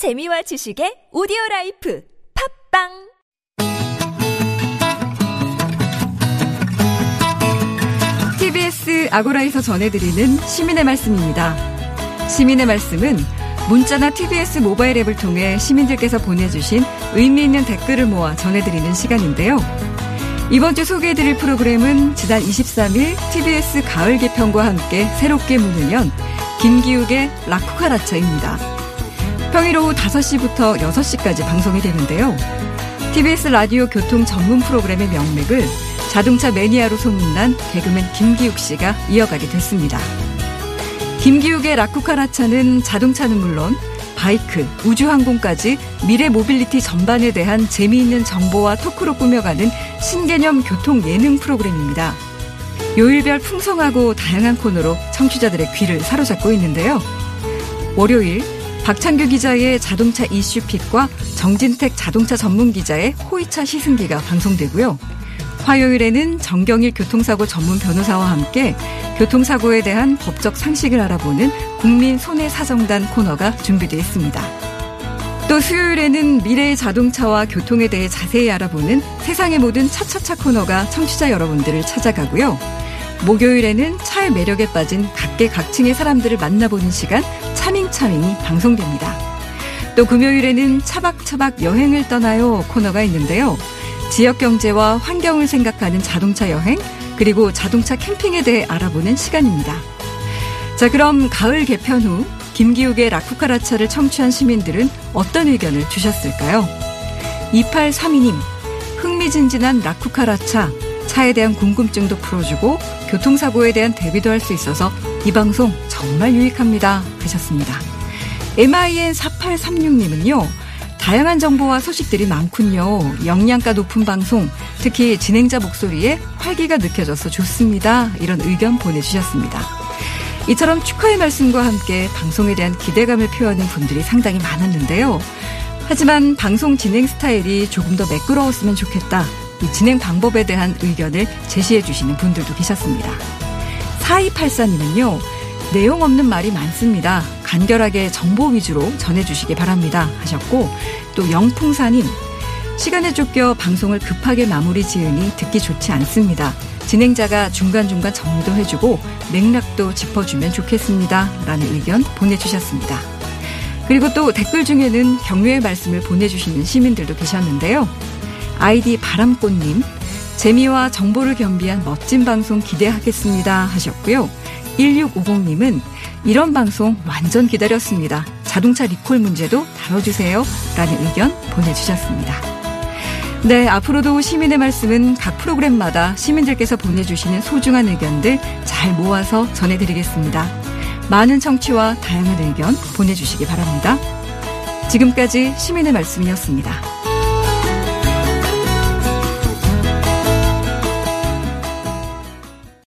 재미와 지식의 오디오 라이프 팟빵 TBS 아고라에서 전해드리는 시민의 말씀입니다. 시민의 말씀은 문자나 TBS 모바일 앱을 통해 시민들께서 보내주신 의미 있는 댓글을 모아 전해드리는 시간인데요. 이번 주 소개해드릴 프로그램은 지난 23일 TBS 가을 개편과 함께 새롭게 문을 연 김기욱의 라쿠카라차입니다. 평일 오후 5시부터 6시까지 방송이 되는데요. TBS 라디오 교통 전문 프로그램의 명맥을 자동차 매니아로 소문난 개그맨 김기욱 씨가 이어가게 됐습니다. 김기욱의 라쿠카라차는 자동차는 물론 바이크, 우주항공까지 미래 모빌리티 전반에 대한 재미있는 정보와 토크로 꾸며가는 신개념 교통 예능 프로그램입니다. 요일별 풍성하고 다양한 코너로 청취자들의 귀를 사로잡고 있는데요. 월요일 박창규 기자의 자동차 이슈픽과 정진택 자동차 전문 기자의 호이차 시승기가 방송되고요. 화요일에는 정경일 교통사고 전문 변호사와 함께 교통사고에 대한 법적 상식을 알아보는 국민 손해사정단 코너가 준비되어 있습니다. 또 수요일에는 미래의 자동차와 교통에 대해 자세히 알아보는 세상의 모든 차차차 코너가 청취자 여러분들을 찾아가고요. 목요일에는 차의 매력에 빠진 각계 각층의 사람들을 만나보는 시간 차밍차밍이 방송됩니다. 또 금요일에는 차박차박 여행을 떠나요 코너가 있는데요. 지역 경제와 환경을 생각하는 자동차 여행, 그리고 자동차 캠핑에 대해 알아보는 시간입니다. 자, 그럼 가을 개편 후 김기욱의 라쿠카라차를 청취한 시민들은 어떤 의견을 주셨을까요? 2832님, 흥미진진한 라쿠카라차, 차에 대한 궁금증도 풀어주고 교통사고에 대한 대비도 할 수 있어서 이 방송 정말 유익합니다. 하셨습니다. MIN4836님은요, 다양한 정보와 소식들이 많군요. 영양가 높은 방송, 특히 진행자 목소리에 활기가 느껴져서 좋습니다. 이런 의견 보내주셨습니다. 이처럼 축하의 말씀과 함께 방송에 대한 기대감을 표하는 분들이 상당히 많았는데요. 하지만 방송 진행 스타일이 조금 더 매끄러웠으면 좋겠다. 이 진행 방법에 대한 의견을 제시해 주시는 분들도 계셨습니다. 4284님은요, 내용 없는 말이 많습니다. 간결하게 정보 위주로 전해주시기 바랍니다. 하셨고, 또 영풍사님, 시간에 쫓겨 방송을 급하게 마무리 지으니 듣기 좋지 않습니다. 진행자가 중간중간 정리도 해주고 맥락도 짚어주면 좋겠습니다. 라는 의견 보내주셨습니다. 그리고 또 댓글 중에는 격려의 말씀을 보내주시는 시민들도 계셨는데요. 아이디 바람꽃님, 재미와 정보를 겸비한 멋진 방송 기대하겠습니다 하셨고요. 1650님은 이런 방송 완전 기다렸습니다. 자동차 리콜 문제도 다뤄주세요. 라는 의견 보내주셨습니다. 네, 앞으로도 시민의 말씀은 각 프로그램마다 시민들께서 보내주시는 소중한 의견들 잘 모아서 전해드리겠습니다. 많은 청취와 다양한 의견 보내주시기 바랍니다. 지금까지 시민의 말씀이었습니다.